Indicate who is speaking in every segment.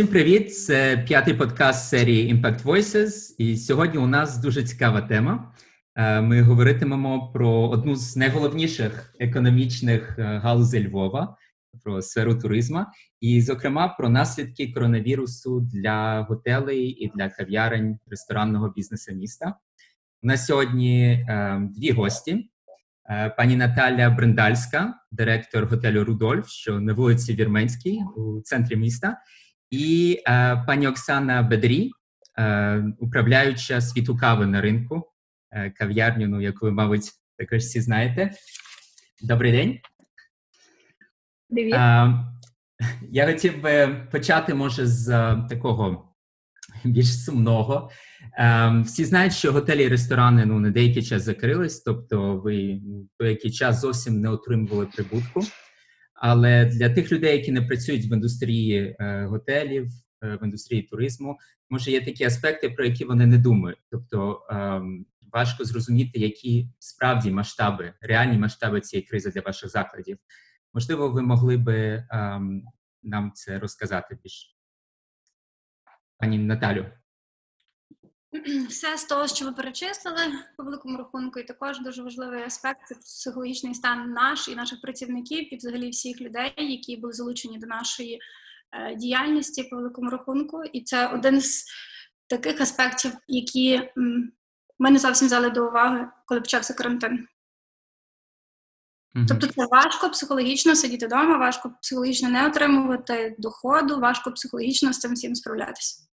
Speaker 1: Усім привіт! Це п'ятий подкаст серії Impact Voices. І сьогодні у нас дуже цікава тема. Е, ми говоритимемо про одну з найголовніших економічних е, галузей Львова, про сферу туризму, і, зокрема, про наслідки коронавірусу для готелей і для кав'ярень ресторанного бізнесу міста. У нас сьогодні е, дві гості. Пані Наталя Бриндальська, директор готелю Рудольф, що на вулиці Вірменській у центрі міста, і е, пані Оксана Бедрі, е, управляюча світу кави на ринку, е, кав'ярню, ну, яку ви, мабуть, також всі знаєте. Добрий день.
Speaker 2: Привіт.
Speaker 1: Я хотів би почати, може, з такого більш сумного. Всі знають, що готелі і ресторани ну, на деякий час закрились, тобто ви деякий час зовсім не отримували прибутку. Але для тих людей, які не працюють в індустрії е, готелів, е, в індустрії туризму, може є такі аспекти, про які вони не думають. Тобто е, важко зрозуміти, які справді масштаби, реальні масштаби цієї кризи для ваших закладів. Можливо, ви могли би ем, нам це розказати більше. Пані Наталю.
Speaker 2: Все з того, що ви перечислили по великому рахунку, і також дуже важливий аспект це психологічний стан наш і наших працівників, і взагалі всіх людей, які були залучені до нашої е, діяльності по великому рахунку. І це один з таких аспектів, які м, ми не зовсім взяли до уваги, коли почався карантин. Mm-hmm. Тобто це важко психологічно сидіти вдома, важко психологічно не отримувати доходу, важко психологічно з цим всім справлятися.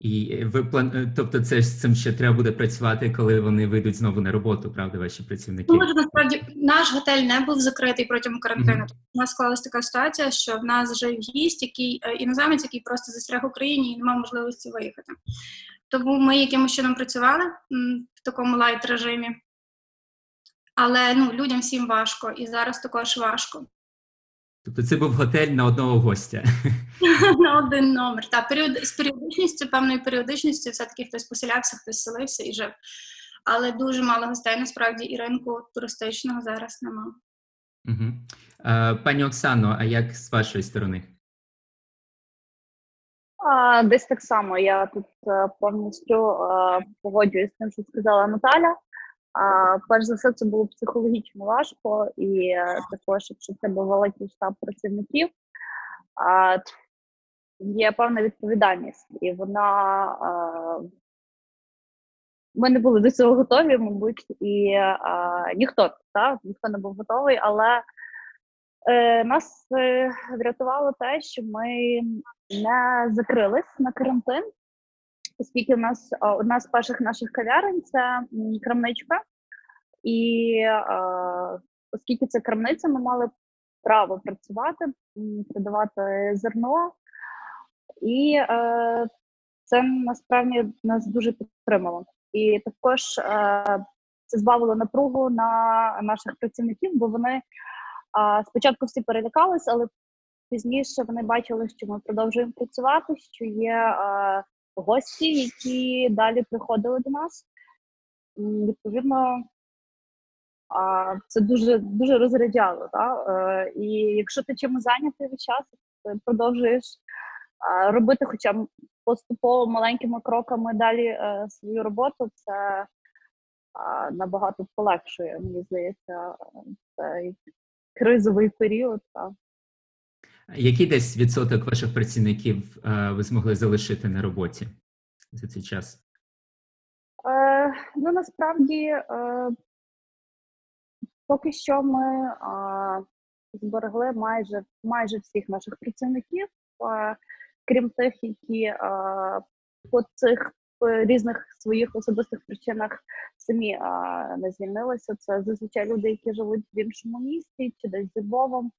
Speaker 1: І ви план... Е, тобто, це з цим ще треба буде працювати, коли вони вийдуть знову на роботу, правда, ваші працівники?
Speaker 2: Ну, насправді наш готель не був закритий протягом карантину. Mm-hmm. У нас склалася така ситуація, що в нас жив гість, який е, іноземець, який просто застряг в Україні і не мав можливості виїхати. Тому ми якимось чином працювали в такому light режимі. Але ну, людям всім важко, і зараз також важко.
Speaker 1: Тобто це був готель на одного гостя.
Speaker 2: На один номер. Так, період, з періодичністю, певною періодичністю, все-таки хтось поселявся, хтось селився і жив. Але дуже мало гостей, насправді, і ринку туристичного зараз немає.
Speaker 1: Угу. А, Пані Оксано, а як з вашої сторони?
Speaker 3: А, Десь так само. Я тут повністю а, погоджуюсь з тим, що сказала Наталя. А, Перш за все, це було психологічно важко, і е, також, якщо це був великий штаб працівників, а, є певна відповідальність, і вона а, ми не були до цього готові, мабуть, і а, ніхто так, ніхто не був готовий, але е, нас е, врятувало те, що ми не закрились на карантин оскільки у нас одна з перших наших кав'ярень це крамничка, і оскільки це крамниця, ми мали право працювати, продавати зерно, і е, це насправді нас дуже підтримало. І також е, це збавило напругу на наших працівників, бо вони спочатку всі перелякались, але пізніше вони бачили, що ми продовжуємо працювати, що є гості, які далі приходили до нас. Відповідно, це дуже дуже розряджало. Так? Е, і якщо ти чимось зайнятий весь час, ти продовжуєш робити, хоча поступово маленькими кроками далі е, свою роботу, це набагато полегшує, мені здається, цей кризовий період. Так.
Speaker 1: Який десь відсоток ваших працівників е, ви змогли залишити на роботі за цей час?
Speaker 3: Е, Ну насправді е, поки що ми е, зберегли майже майже всіх наших працівників, е, крім тих, які по цих різних своїх особистих причинах самі не звільнилися. Це зазвичай люди, які живуть в іншому місті чи десь зі Львовом.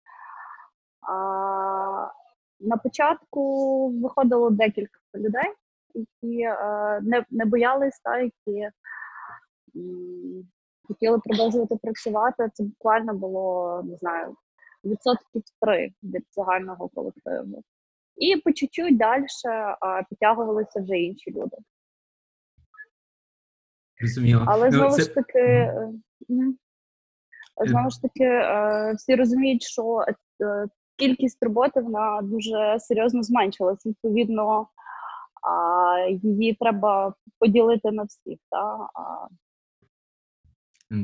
Speaker 3: На початку виходило декілька людей, які а, не не боялись, та, які хотіли продовжувати працювати. Це буквально було, не знаю, відсотків три від загального колективу. І по чуть-чуть далі підтягувалися вже інші люди.
Speaker 1: Розуміло.
Speaker 3: Але ну, знову це... ж таки, е, знову ж таки, всі розуміють, що е, кількість роботи вона дуже серйозно зменшилась. Відповідно, а, її треба поділити на всіх. Та?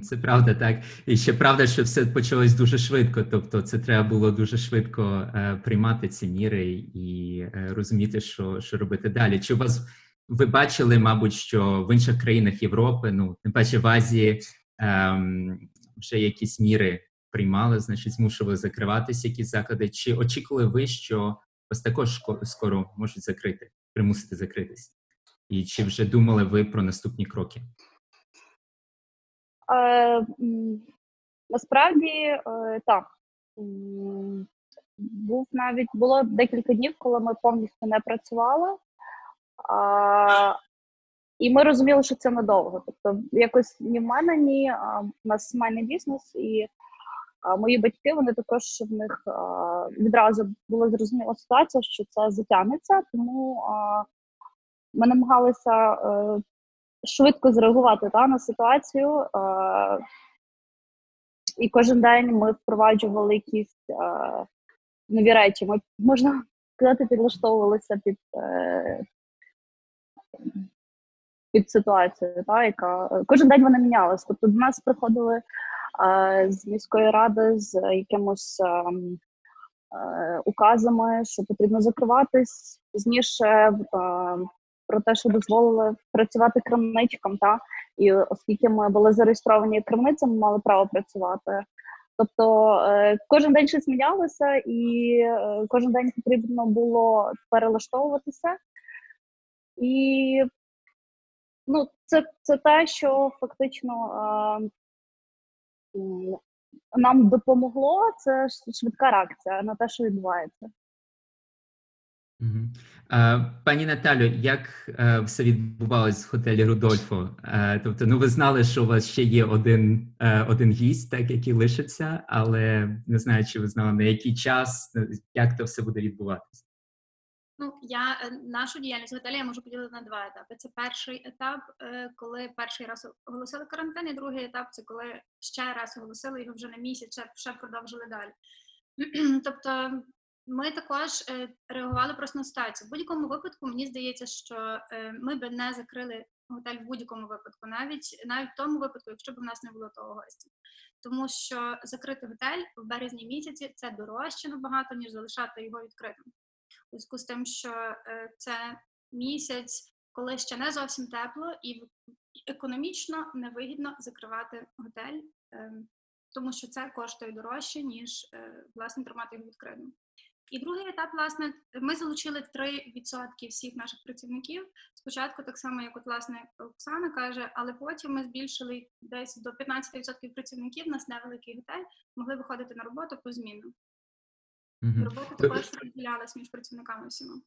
Speaker 1: Це правда, так. І ще правда, що все почалось дуже швидко. Тобто, це треба було дуже швидко е, приймати ці міри і е, розуміти, що, що робити далі. Чи у вас ви бачили, мабуть, що в інших країнах Європи, ну тим паче в Азії, ем, вже якісь міри приймали, значить, змушували закриватися якісь заклади. Чи очікували ви, що вас також скоро можуть закрити, примусити закритись? І чи вже думали ви про наступні кроки?
Speaker 3: Е, насправді е, так. Був навіть було декілька днів, коли ми повністю не працювали. А, і ми розуміли, що це надовго. Тобто, якось ні в мене, ні а, у нас сімейний бізнес, і а, мої батьки вони також в них відразу була зрозуміла ситуація, що це затягнеться, тому ми намагалися е, швидко зреагувати та, на ситуацію. І кожен день ми впроваджували якісь е, нові речі. Ми, можна сказати, підлаштовувалися під, е, під ситуацію, та, яка кожен день вона мінялась. Тобто до нас приходили з міської ради з якимось е, е, указами, що потрібно закриватись пізніше. Е, про те, що дозволили працювати крамничкам, та і оскільки ми були зареєстровані як крамниця, ми мали право працювати. Тобто е, кожен день щось мінялося, і кожен день потрібно було перелаштовуватися. І ну, це, це те, що фактично е, м, нам допомогло, це швидка реакція на те, що відбувається.
Speaker 1: Е, Пані Наталю, як е, все відбувалось в готелі Рудольфо? Е, Тобто, ну ви знали, що у вас ще є один, один гість, так який лишиться, але не знаю, чи ви знали на який час, як то все буде відбуватися.
Speaker 2: Ну, я е, нашу діяльність готелі я можу поділити на два етапи. Це перший етап, е, коли перший раз оголосили карантин, і другий етап це коли ще раз оголосили його вже на місяць, ще, продовжили далі. тобто ми також е, реагували просто на ситуацію. В будь-якому випадку мені здається, що ми би не закрили готель в будь-якому випадку, навіть навіть в тому випадку, якщо б в нас не було того гостя. Тому що закрити готель в березні місяці це дорожче набагато, ніж залишати його відкритим. Зв'язку з тим, що е, це місяць, коли ще не зовсім тепло, і економічно невигідно закривати готель, е, тому що це коштує дорожче, ніж е, власне тримати його відкритим. І другий етап, власне, ми залучили 3% всіх наших працівників. Спочатку, так само, як от власне Оксана каже, але потім ми збільшили десь до 15% працівників. У нас невеликий готель, могли виходити на роботу по зміну.
Speaker 1: Мгм.
Speaker 2: Робота
Speaker 1: Ви-
Speaker 2: також розділялась між працівниками всіма.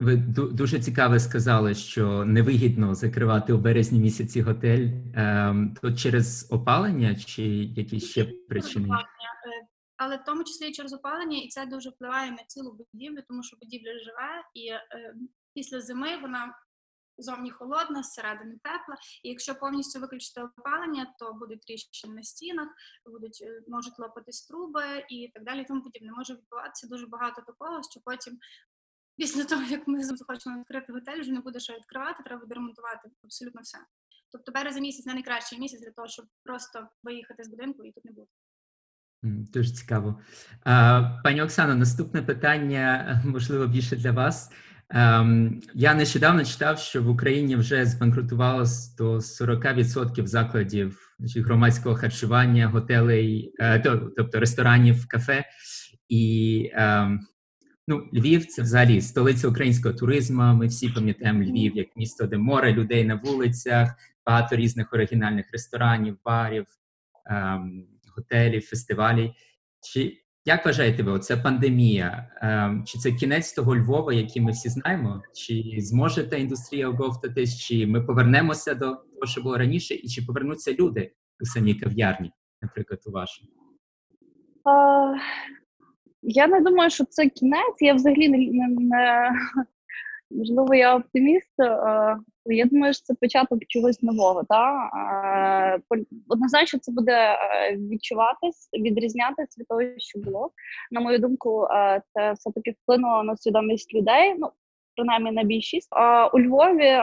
Speaker 1: Ви ду- дуже цікаво сказали, що невигідно закривати у березні місяці готель. Ем, То через опалення чи якісь ще причини?
Speaker 2: е, Але в тому числі і через опалення, і це дуже впливає на цілу будівлю, тому що будівля живе, і е, після зими вона зовні холодна, зсередини тепла. І якщо повністю виключити опалення, то будуть тріщини на стінах, будуть е, можуть лопатись труби і так далі. Тому подібне може відбуватися дуже багато такого, що потім. Після того, як ми захочемо відкрити готель, вже не буде що відкривати, треба буде ремонтувати абсолютно все. Тобто березень місяць не найкращий місяць для того, щоб просто виїхати з будинку і тут не бути.
Speaker 1: Дуже цікаво. Пані Оксано, наступне питання, можливо, більше для вас. Ем, Я нещодавно читав, що в Україні вже збанкрутувало до 40% закладів громадського харчування, готелей, е, тобто ресторанів, кафе. І ем, ну, Львів це взагалі столиця українського туризму. Ми всі пам'ятаємо Львів як місто, де море людей на вулицях, багато різних оригінальних ресторанів, барів, ем, готелів, фестивалів. Чи як вважаєте ви, оця пандемія? Ем, чи це кінець того Львова, який ми всі знаємо? Чи зможе та індустрія оговтатись? Чи ми повернемося до того, що було раніше, і чи повернуться люди у самій кав'ярні, наприклад, у вашій?
Speaker 3: Я не думаю, що це кінець. Я взагалі не, не, можливо, я оптиміст. Я думаю, що це початок чогось нового. Та? Однозначно, це буде відчуватись, відрізнятися від того, що було. На мою думку, це все-таки вплинуло на свідомість людей, ну, принаймні на більшість. У Львові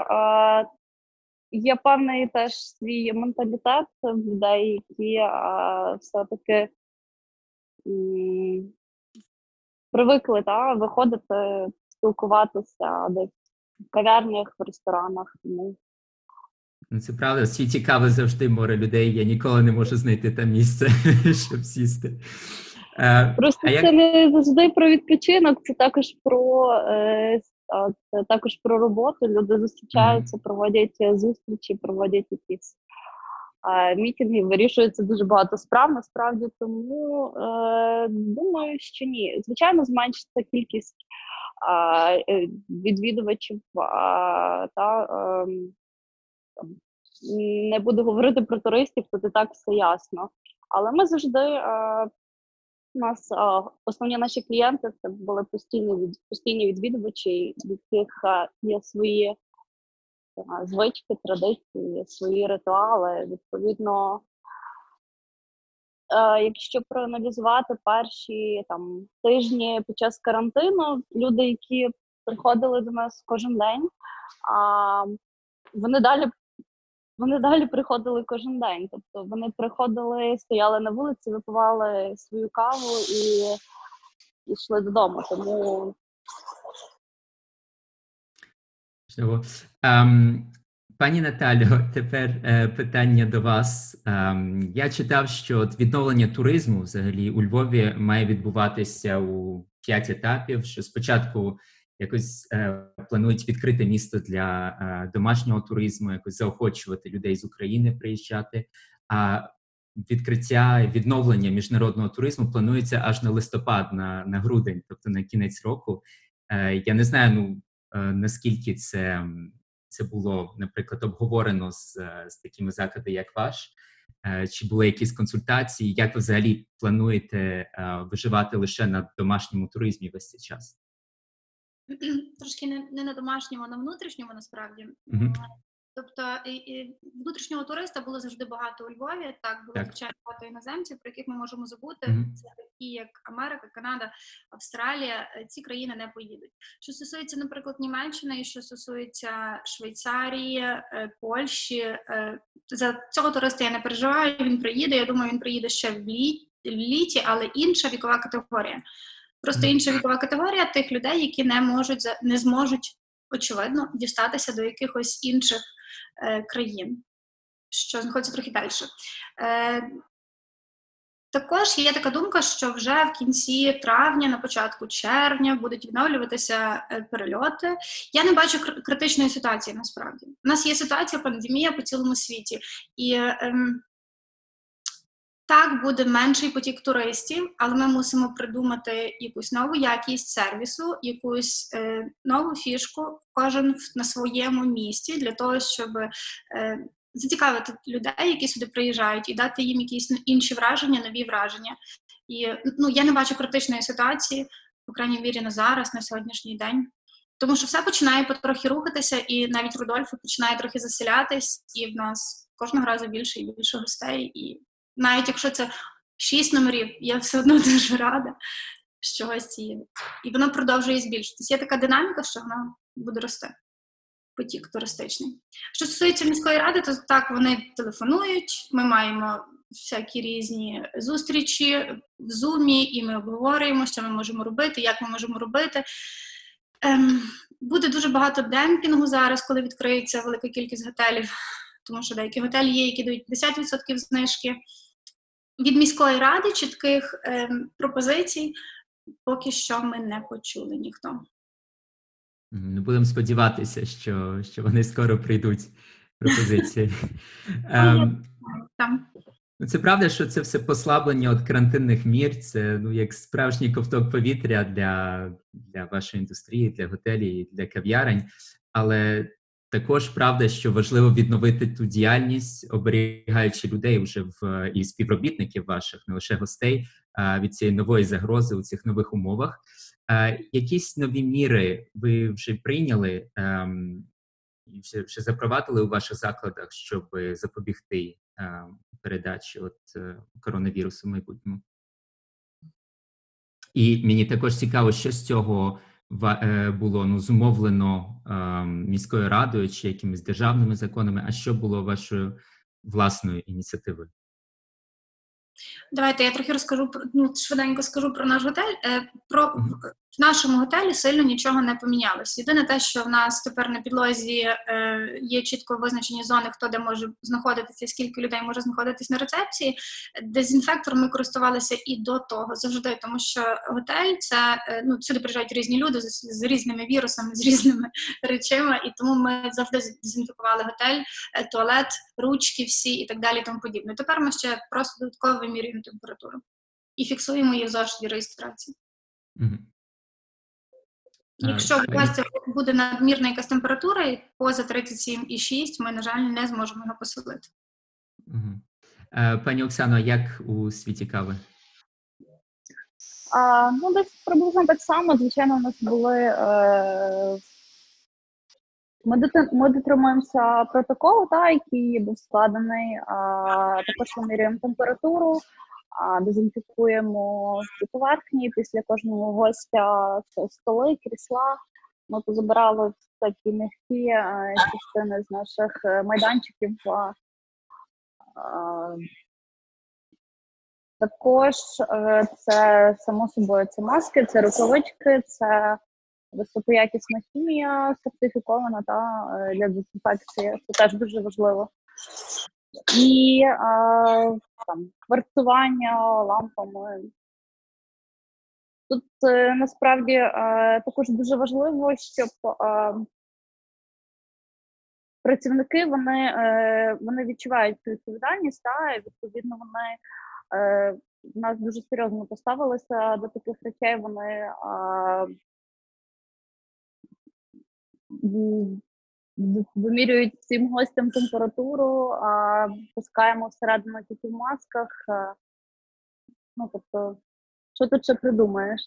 Speaker 3: є певний теж свій менталітет людей, які все-таки привикли та, виходити, спілкуватися десь в кав'ярнях, в ресторанах. Тому
Speaker 1: Ну, це правда, в світі кави завжди море людей. Я ніколи не можу знайти там місце, щоб сісти.
Speaker 3: Е, Просто а це як... не завжди про відпочинок, це також про е, це також про роботу. Люди зустрічаються, проводять зустрічі, проводять якісь е, мітинги, вирішується дуже багато справ. Насправді тому е, думаю, що ні. Звичайно, зменшиться кількість е, відвідувачів та. Ем, не буду говорити про туристів, тут і так все ясно. Але ми завжди е, у нас е, основні наші клієнти це були постійні постійні відвідувачі, в яких е, є свої е, звички, традиції, свої ритуали. Відповідно, е, якщо проаналізувати перші там тижні під час карантину, люди, які приходили до нас кожен день, а вони далі вони далі приходили кожен день. Тобто вони приходили, стояли на вулиці, випивали свою каву і йшли додому. Тому
Speaker 1: пані Наталю, тепер е, питання до вас. Um, я читав, що відновлення туризму взагалі у Львові має відбуватися у п'ять етапів. Що спочатку якось е, планують відкрити місто для е, домашнього туризму, якось заохочувати людей з України приїжджати. А відкриття відновлення міжнародного туризму планується аж на листопад, на на грудень, тобто на кінець року. Я не знаю, ну наскільки це це було, наприклад, обговорено з, з такими закладами, як ваш. Е, чи були якісь консультації? Як ви взагалі плануєте е, виживати лише на домашньому туризмі весь цей час?
Speaker 2: трошки не не на домашньому, а на внутрішньому насправді.
Speaker 1: Mm-hmm.
Speaker 2: Тобто і, і внутрішнього туриста було завжди багато у Львові. Так було звичайно багато іноземців, про яких ми можемо забути. Mm-hmm. Це такі, як Америка, Канада, Австралія. Е, ці країни не поїдуть. Що стосується, наприклад, Німеччини, і що стосується Швейцарії, е, Польщі, е, за цього туриста я не переживаю. Він приїде. Я думаю, він приїде ще в літі, але інша вікова категорія. Просто інша вікова категорія тих людей, які не можуть не зможуть очевидно дістатися до якихось інших країн, що знаходиться трохи далі. Е, також є така думка, що вже в кінці травня, на початку червня, будуть відновлюватися е, перельоти. Я не бачу критичної ситуації насправді. У нас є ситуація пандемія по цілому світі, і ем, так, буде менший потік туристів, але ми мусимо придумати якусь нову якість сервісу, якусь е, нову фішку, кожен на своєму місці, для того, щоб е, зацікавити людей, які сюди приїжджають, і дати їм якісь інші враження, нові враження. І ну я не бачу критичної ситуації, по крайній мірі на зараз, на сьогоднішній день. Тому що все починає потрохи рухатися, і навіть Рудольфо починає трохи заселятись, і в нас кожного разу більше і більше гостей. і навіть якщо це шість номерів, я все одно дуже рада, що ось є. І воно продовжує збільшитись. Є така динаміка, що вона буде рости. Потік туристичний. Що стосується міської ради, то так вони телефонують. Ми маємо всякі різні зустрічі в зумі, і ми обговорюємо, що ми можемо робити, як ми можемо робити. Ем, Буде дуже багато демпінгу зараз, коли відкриється велика кількість готелів, тому що деякі готелі є, які дають 50% знижки від міської ради чітких е, пропозицій поки що ми не почули ніхто.
Speaker 1: Ну, Будемо сподіватися, що що вони скоро прийдуть пропозиції. Ем, ну, Це правда, що це все послаблення від карантинних мір. Це ну, як справжній ковток повітря для для вашої індустрії, для готелів, для кав'ярень. Але також правда, що важливо відновити ту діяльність, оберігаючи людей вже в і співробітників ваших, не лише гостей, від цієї нової загрози у цих нових умовах. Якісь нові міри ви вже прийняли, ем, вже, вже запровадили у ваших закладах, щоб запобігти е, передачі от, е, коронавірусу в майбутньому? І мені також цікаво, що з цього е, було ну, зумовлено е, міською радою чи якимись державними законами, а що було вашою власною ініціативою?
Speaker 2: Давайте я трохи розкажу про ну швиденько скажу про наш готель. Е, про в нашому готелі сильно нічого не помінялось. Єдине те, що в нас тепер на підлозі е, є чітко визначені зони, хто де може знаходитися, скільки людей може знаходитись на рецепції. Дезінфектор ми користувалися і до того завжди, тому що готель це е, ну сюди приїжджають різні люди з, з різними вірусами, з різними речами, і тому ми завжди дезінфікували готель, е, туалет, ручки всі і так далі. Тому подібне. Тепер ми ще просто додатково вимірюємо температуру і фіксуємо її в зошиті реєстрації. Якщо в гостя буде надмірна якась температура, і поза 37,6, ми, на жаль, не зможемо його поселити.
Speaker 1: Угу. Пані Оксано, як у світі кави?
Speaker 3: А, Ну, десь приблизно так само. Звичайно, у нас були. Е... Ми ми дотримуємося протоколу, та, який був складений, а також вимірюємо температуру дезінфікуємо всі поверхні після кожного гостя столи, крісла. Ми позабирали такі м'які е, частини з наших е, майданчиків. Також е, це само собою це маски, це рукавички, це високоякісна хімія сертифікована та для дезінфекції. Це теж дуже важливо і а, там кварцування лампами. Тут е, насправді е, також дуже важливо, щоб е, працівники вони вони відчувають цю відповідальність, та, і відповідно вони в нас дуже серйозно поставилися до таких речей. Вони вимірюють всім гостям температуру, а пускаємо всередину тільки в масках. Ну, тобто, що тут ще придумаєш?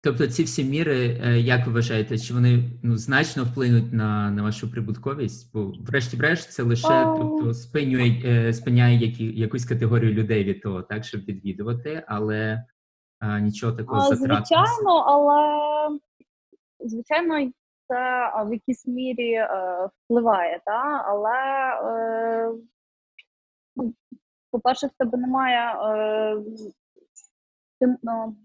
Speaker 1: Тобто ці всі міри, е, як ви вважаєте, чи вони ну, значно вплинуть на на вашу прибутковість? Бо, врешті-решт, це лише а... тобто, спинює, е, спиняє які, якусь категорію людей від того, так, щоб відвідувати, але а, нічого такого затратного.
Speaker 3: Звичайно, але звичайно, це в якійсь мірі е, впливає, та? але, е, ну, по-перше, в тебе немає е, тим, ну,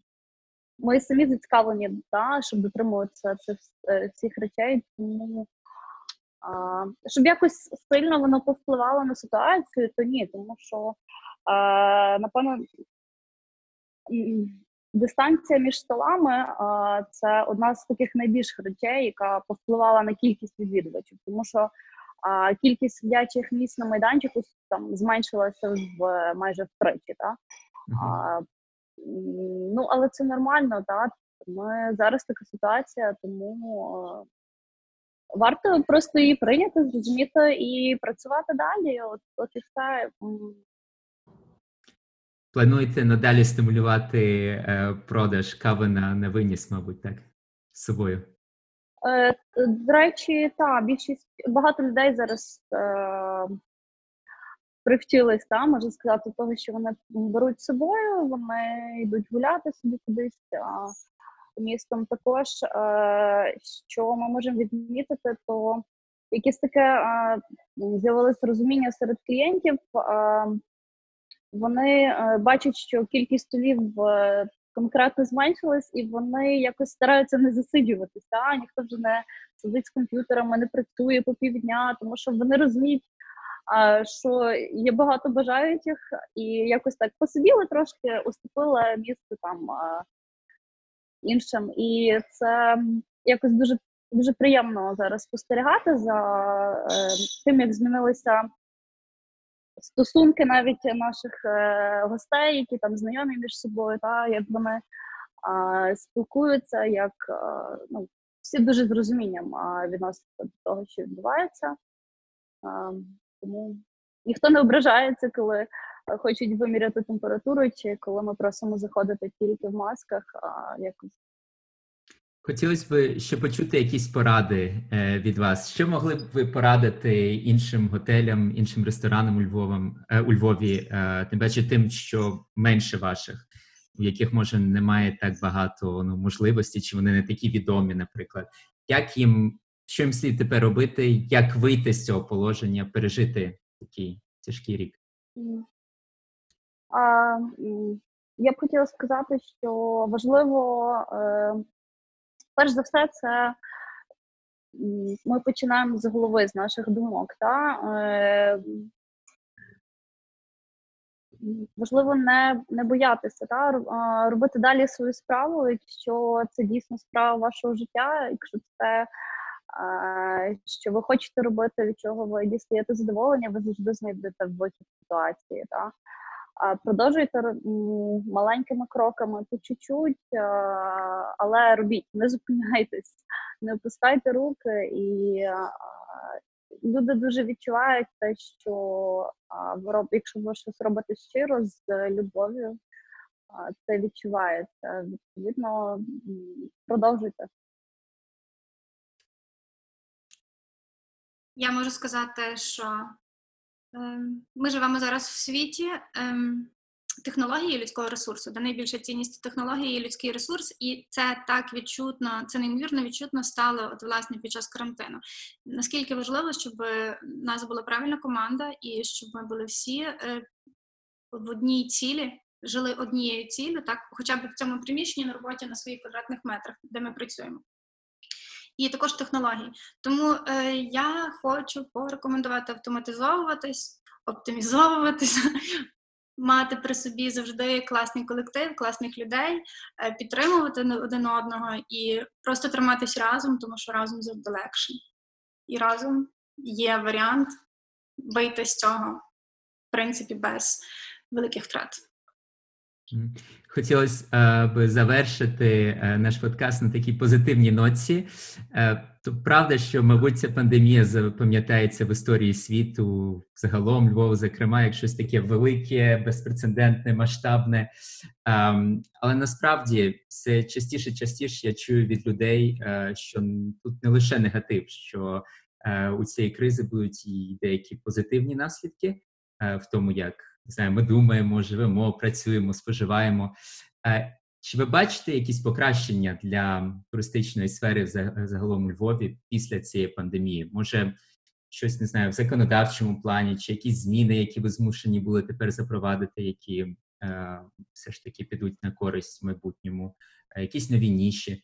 Speaker 3: ми самі зацікавлені, та, щоб дотримуватися цих всіх речей, тому а, щоб якось сильно воно повпливало на ситуацію, то ні, тому що, а, напевно, Дистанція між столами це одна з таких найбільших речей, яка повпливала на кількість відвідувачів, тому що кількість сидячих місць на майданчику там зменшилася в майже втричі. Та? Uh-huh. Ну, але це нормально, так. Ми зараз така ситуація, тому варто просто її прийняти, зрозуміти і працювати далі. От, от і все.
Speaker 1: Плануєте надалі стимулювати е, продаж кави на на виніс, мабуть, так? З собою?
Speaker 3: Е, До речі, так, більшість багато людей зараз е, привчились, та, можна сказати, того, що вони беруть з собою, вони йдуть гуляти собі кудись. А містом також, е, що ми можемо відмітити, то якесь таке е, з'явилось розуміння серед клієнтів. Вони е, бачать, що кількість столів е, конкретно зменшилась, і вони якось стараються не засиджуватися. А ніхто вже не сидить з комп'ютерами, не працює по півдня, тому що вони розуміють, що є багато бажаючих, і якось так посиділи трошки, уступили місце там іншим. І це якось дуже дуже приємно зараз спостерігати за е, тим, як змінилися стосунки навіть наших е, гостей, які там знайомі між собою, та як вони е, спілкуються, як е, ну, всі дуже з розумінням е, відносяться до того, що відбувається. Е, тому ніхто не ображається, коли хочуть виміряти температуру, чи коли ми просимо заходити тільки в масках, а якось
Speaker 1: Хотілося б ще почути якісь поради е, від вас. Що могли б ви порадити іншим готелям, іншим ресторанам у Львові, е, у Львові, е, тим паче тим, що менше ваших, у яких може немає так багато ну, можливостей, чи вони не такі відомі, наприклад. Як їм що їм слід тепер робити? Як вийти з цього положення, пережити такий тяжкий рік?
Speaker 3: А, Я б хотіла сказати, що важливо, перш за все, це ми починаємо з голови, з наших думок. Та? Е, важливо не не боятися, та? робити далі свою справу, якщо це дійсно справа вашого життя, якщо це що ви хочете робити, від чого ви дістаєте задоволення, ви завжди знайдете вихід ситуації. Та? Продовжуйте маленькими кроками по чуть-чуть, але робіть, не зупиняйтесь, не опускайте руки, і люди дуже відчувають те, що якщо ви щось робите щиро з любов'ю, це відчувається. Відповідно, продовжуйте.
Speaker 2: Я можу сказати, що ми живемо зараз в світі ем, технології людського ресурсу, де найбільша цінність технології людський ресурс, і це так відчутно, це неймовірно відчутно стало от власне під час карантину. Наскільки важливо, щоб в нас була правильна команда, і щоб ми були всі е, в одній цілі. Жили однією цілею, так, хоча б в цьому приміщенні на роботі на своїх квадратних метрах, де ми працюємо і також технології. Тому е, я хочу порекомендувати автоматизовуватись, оптимізовуватися, мати при собі завжди класний колектив, класних людей, е, підтримувати один одного і просто триматись разом, тому що разом завжди легше. І разом є варіант вийти з цього, в принципі, без великих втрат.
Speaker 1: Хотілося е, б завершити е, наш подкаст на такій позитивній ноці. Е, то правда, що, мабуть, ця пандемія запам'ятається в історії світу, загалом Львов, зокрема, як щось таке велике, безпрецедентне, масштабне. Ем, але насправді все частіше частіше я чую від людей, що тут не лише негатив, що у цієї кризи будуть і деякі позитивні наслідки в тому, як не знаю, ми думаємо, живемо, працюємо, споживаємо. Е, чи ви бачите якісь покращення для туристичної сфери загалом у Львові після цієї пандемії? Може, щось не знаю, в законодавчому плані, чи якісь зміни, які ви змушені були тепер запровадити, які е, все ж таки підуть на користь в майбутньому, е, якісь нові ніші?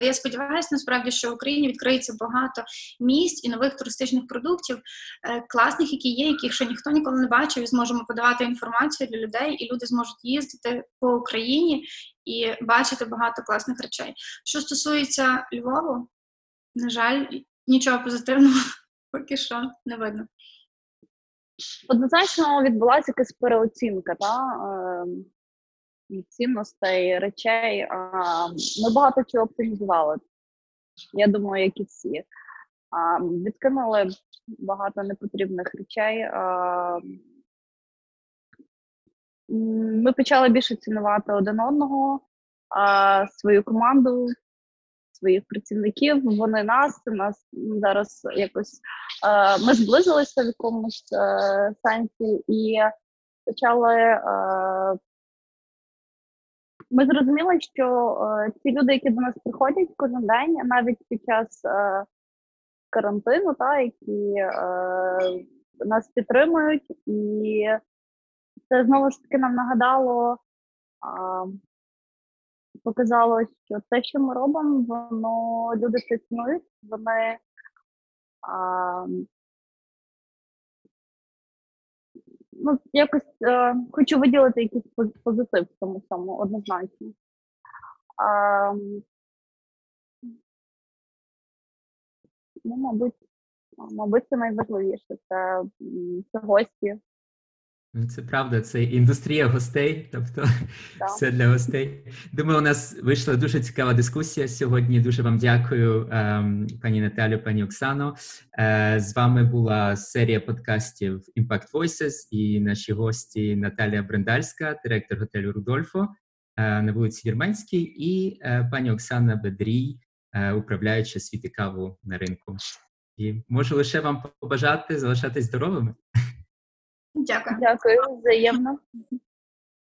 Speaker 2: Я сподіваюся, насправді, що в Україні відкриється багато місць і нових туристичних продуктів, е, класних, які є, яких ще ніхто ніколи не бачив, і зможемо подавати інформацію для людей, і люди зможуть їздити по Україні і бачити багато класних речей. Що стосується Львову, на жаль, нічого позитивного поки що не видно.
Speaker 3: Однозначно відбулася якась переоцінка та, ем, цінностей, речей. Ми багато чого оптимізували. Я думаю, як і всі. Відкинули багато непотрібних речей. Ми почали більше цінувати один одного, свою команду, своїх працівників. Вони нас, нас зараз якось ми зблизилися в якомусь е, сенсі і почали ми зрозуміли, що е, ці люди, які до нас приходять кожен день, навіть під час е, карантину, та які е, нас підтримують, і це знову ж таки нам нагадало, е, показало, що те, що ми робимо, воно люди це цінують, вони. Е, ну, якось е, хочу виділити якийсь позитив в тому самому однозначно. Е, ну, мабуть, мабуть, це найважливіше. Це, це гості,
Speaker 1: це правда, це індустрія гостей, тобто да. все для гостей. Думаю, у нас вийшла дуже цікава дискусія сьогодні. Дуже вам дякую, ем, пані Наталю, пані Оксано. Е, з вами була серія подкастів Impact Voices і наші гості Наталія Брендальська, директор готелю Рудольфо, е, на вулиці Вірменській, і е, пані Оксана Бедрій, управляюча світи каву на ринку. І можу лише вам побажати залишатись здоровими.
Speaker 2: Дякую.
Speaker 3: Дякую, взаємно.